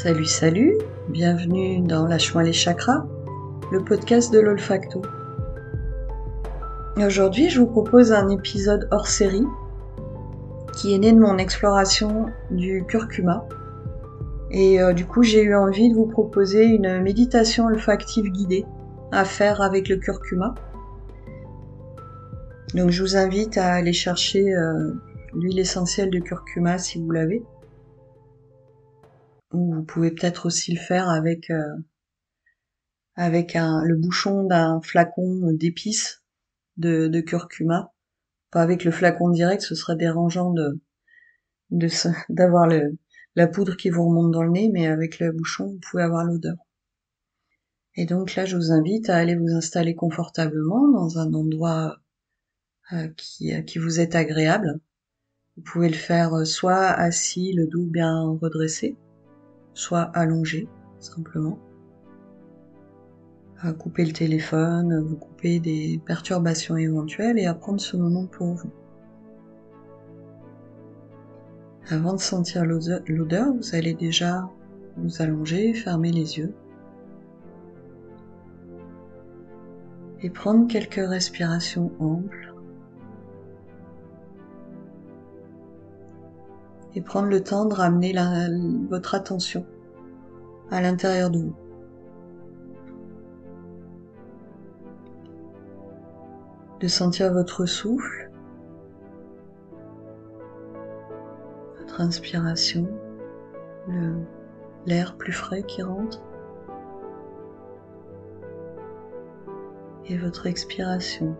Salut, salut, bienvenue dans Lâche-moi les chakras, le podcast de l'olfacto. Aujourd'hui, je vous propose un épisode hors série qui est né de mon exploration du curcuma. Et euh, du coup, j'ai eu envie de vous proposer une méditation olfactive guidée à faire avec le curcuma. Donc je vous invite à aller chercher euh, l'huile essentielle de curcuma si vous l'avez. Ou vous pouvez peut-être aussi le faire avec euh, avec un, le bouchon d'un flacon d'épices de, de, curcuma. Pas avec le flacon direct, ce serait dérangeant de d'avoir le la poudre qui vous remonte dans le nez, mais avec le bouchon, vous pouvez avoir l'odeur. Et donc là, je vous invite à aller vous installer confortablement dans un endroit euh, qui, euh, qui vous est agréable. Vous pouvez le faire euh, soit assis, le dos bien redressé, soit allongé, simplement. À couper le téléphone, vous couper des perturbations éventuelles et à prendre ce moment pour vous. Avant de sentir l'odeur, vous allez déjà vous allonger, fermer les yeux et prendre quelques respirations amples et prendre le temps de ramener votre attention à l'intérieur de vous. De sentir votre souffle, votre inspiration, l'air plus frais qui rentre. et votre expiration,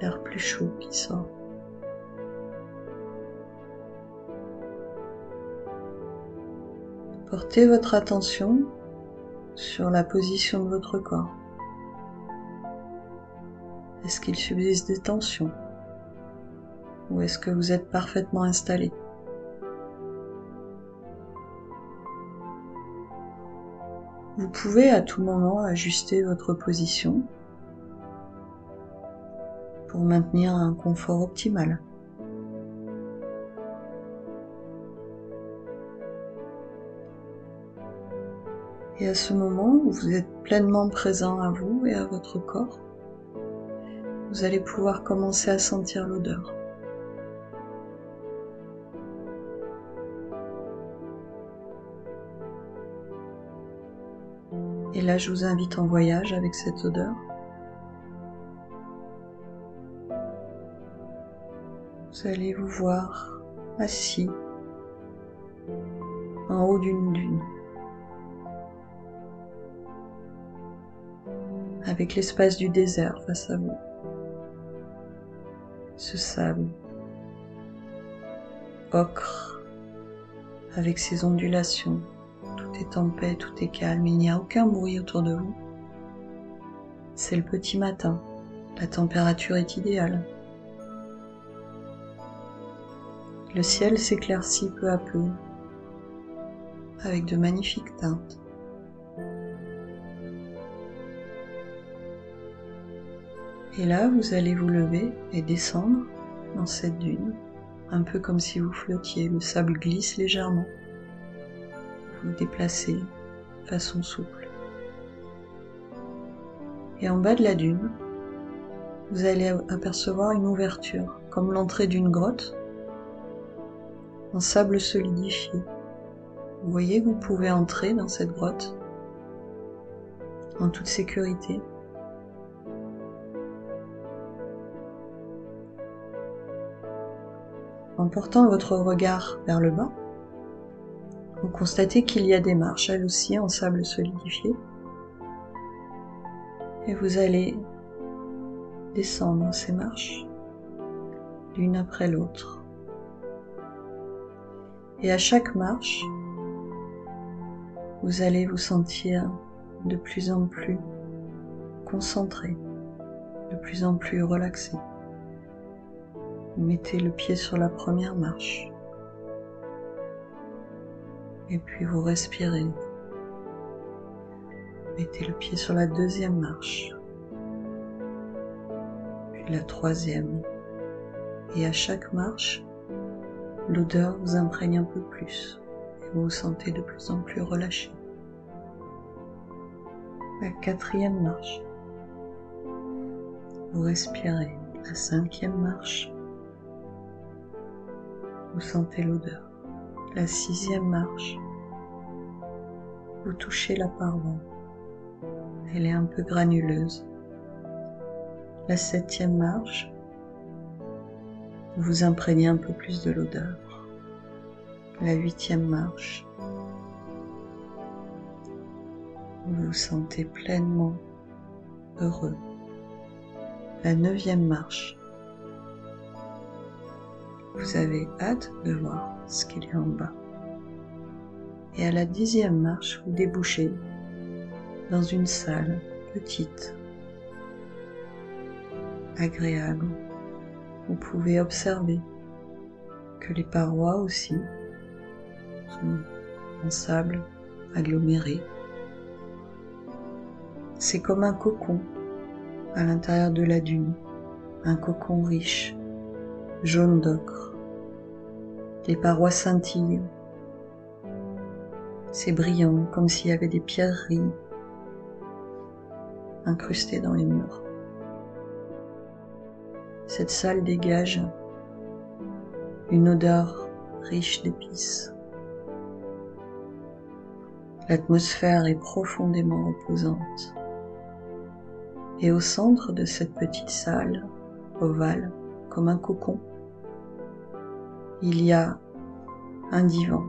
l'air plus chaud qui sort. Portez votre attention sur la position de votre corps. Est-ce qu'il subsiste des tensions Ou est-ce que vous êtes parfaitement installé? Vous pouvez à tout moment ajuster votre position pour maintenir un confort optimal. Et à ce moment où vous êtes pleinement présent à vous et à votre corps, vous allez pouvoir commencer à sentir l'odeur. Et là, je vous invite en voyage avec cette odeur. vous allez vous voir assis en haut d'une dune avec l'espace du désert face à vous. Ce sable ocre avec ses ondulations. Tout est en paix, tout est calme, il n'y a aucun bruit autour de vous. C'est le petit matin, la température est idéale. Le ciel s'éclaircit peu à peu avec de magnifiques teintes. Et là, vous allez vous lever et descendre dans cette dune, un peu comme si vous flottiez. Le sable glisse légèrement. Vous vous déplacez façon souple. Et en bas de la dune, vous allez apercevoir une ouverture, comme l'entrée d'une grotte, en sable solidifié. Vous voyez vous pouvez entrer dans cette grotte en toute sécurité. En portant votre regard vers le bas, vous constatez qu'il y a des marches, elles aussi en sable solidifié. Et vous allez descendre ces marches, l'une après l'autre. Et à chaque marche, vous allez vous sentir de plus en plus concentré, de plus en plus relaxé. Mettez le pied sur la première marche. Et puis vous respirez. Mettez le pied sur la deuxième marche. Puis la troisième. Et à chaque marche, l'odeur vous imprègne un peu plus. Vous vous sentez de plus en plus relâché. La quatrième marche. Vous respirez. La cinquième marche. Vous sentez l'odeur. La sixième marche. Vous touchez la paroi. Elle est un peu granuleuse. La septième marche. Vous imprégnez un peu plus de l'odeur. La huitième marche. Vous vous sentez pleinement heureux. La neuvième marche. Vous avez hâte de voir ce qu'il y a en bas. Et à la dixième marche, vous débouchez dans une salle petite, agréable. Vous pouvez observer que les parois aussi sont en sable aggloméré. C'est comme un cocon à l'intérieur de la dune, un cocon riche, jaune d'ocre. Les parois scintillent. C'est brillant comme s'il y avait des pierreries incrustées dans les murs. Cette salle dégage une odeur riche d'épices. L'atmosphère est profondément reposante. Et au centre de cette petite salle ovale, comme un cocon, il y a un divan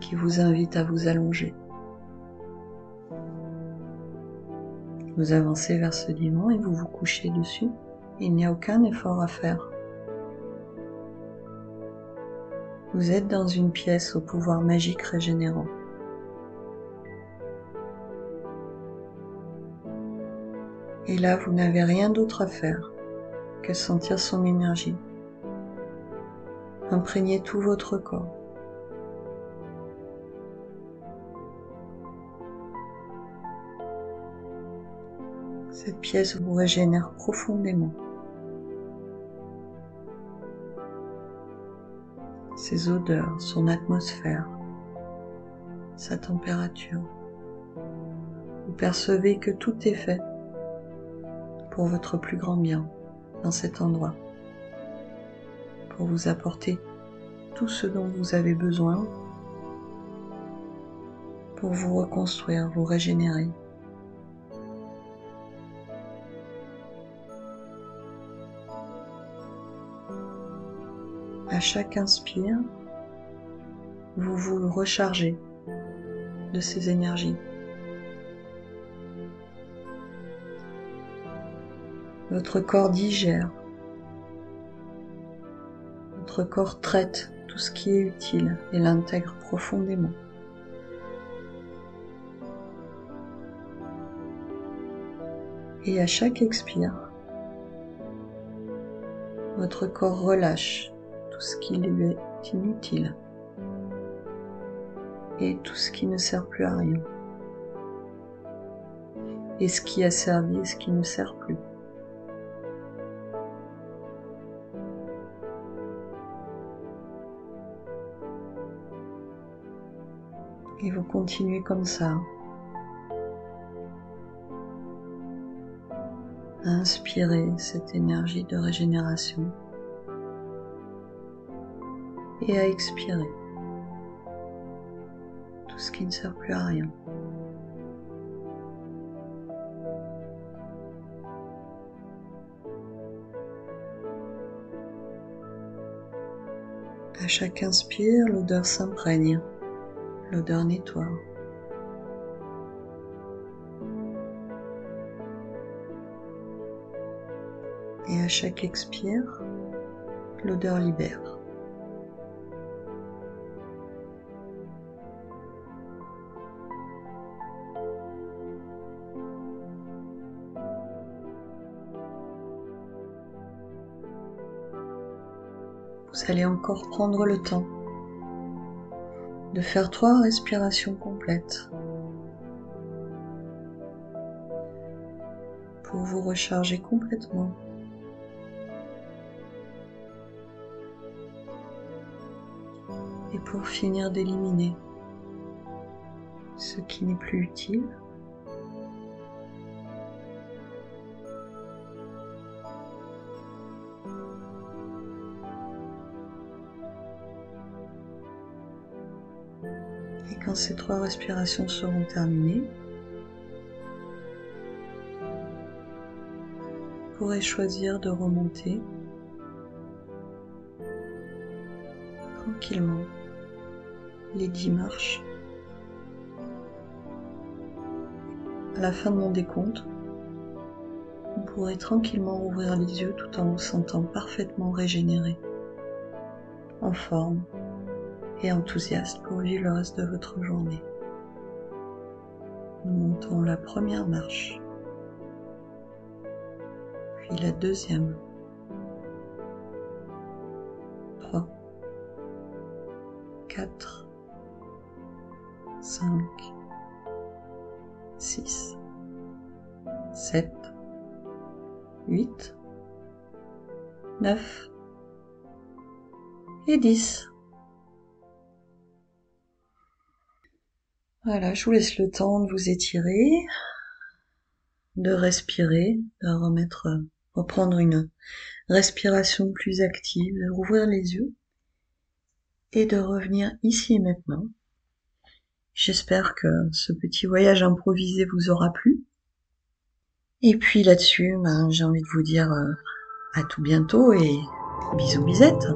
qui vous invite à vous allonger. Vous avancez vers ce divan et vous vous couchez dessus. Il n'y a aucun effort à faire. Vous êtes dans une pièce au pouvoir magique régénérant. Et là, vous n'avez rien d'autre à faire que sentir son énergie. Imprégnez tout votre corps. Cette pièce vous régénère profondément. Ses odeurs, son atmosphère, sa température. Vous percevez que tout est fait pour votre plus grand bien dans cet endroit, pour vous apporter tout ce dont vous avez besoin pour vous reconstruire, vous régénérer. À chaque inspire, vous vous rechargez de ces énergies. Votre corps digère. Corps traite tout ce qui est utile et l'intègre profondément. Et à chaque expire, votre corps relâche tout ce qui lui est inutile et tout ce qui ne sert plus à rien. Et ce qui a servi et ce qui ne sert plus. Et vous continuez comme ça. À inspirer cette énergie de régénération et à expirer tout ce qui ne sert plus à rien. À chaque inspire, l'odeur s'imprègne l'odeur nettoie. Et à chaque expire, l'odeur libère. Vous allez encore prendre le temps de faire trois respirations complètes pour vous recharger complètement. Et pour finir d'éliminer ce qui n'est plus utile, quand ces trois respirations seront terminées, vous pourrez choisir de remonter tranquillement les dix marches. À la fin de mon décompte, vous pourrez tranquillement ouvrir les yeux tout en vous sentant parfaitement régénéré, en forme et enthousiaste pour vivre le reste de votre journée. Nous montons la première marche, puis la deuxième, trois, quatre, cinq, six, sept, huit, neuf et dix. Voilà, je vous laisse le temps de vous étirer, de respirer, de remettre, reprendre une respiration plus active, de rouvrir les yeux et de revenir ici et maintenant. J'espère que ce petit voyage improvisé vous aura plu. Et puis là-dessus, ben, j'ai envie de vous dire euh, à tout bientôt et bisous bisettes.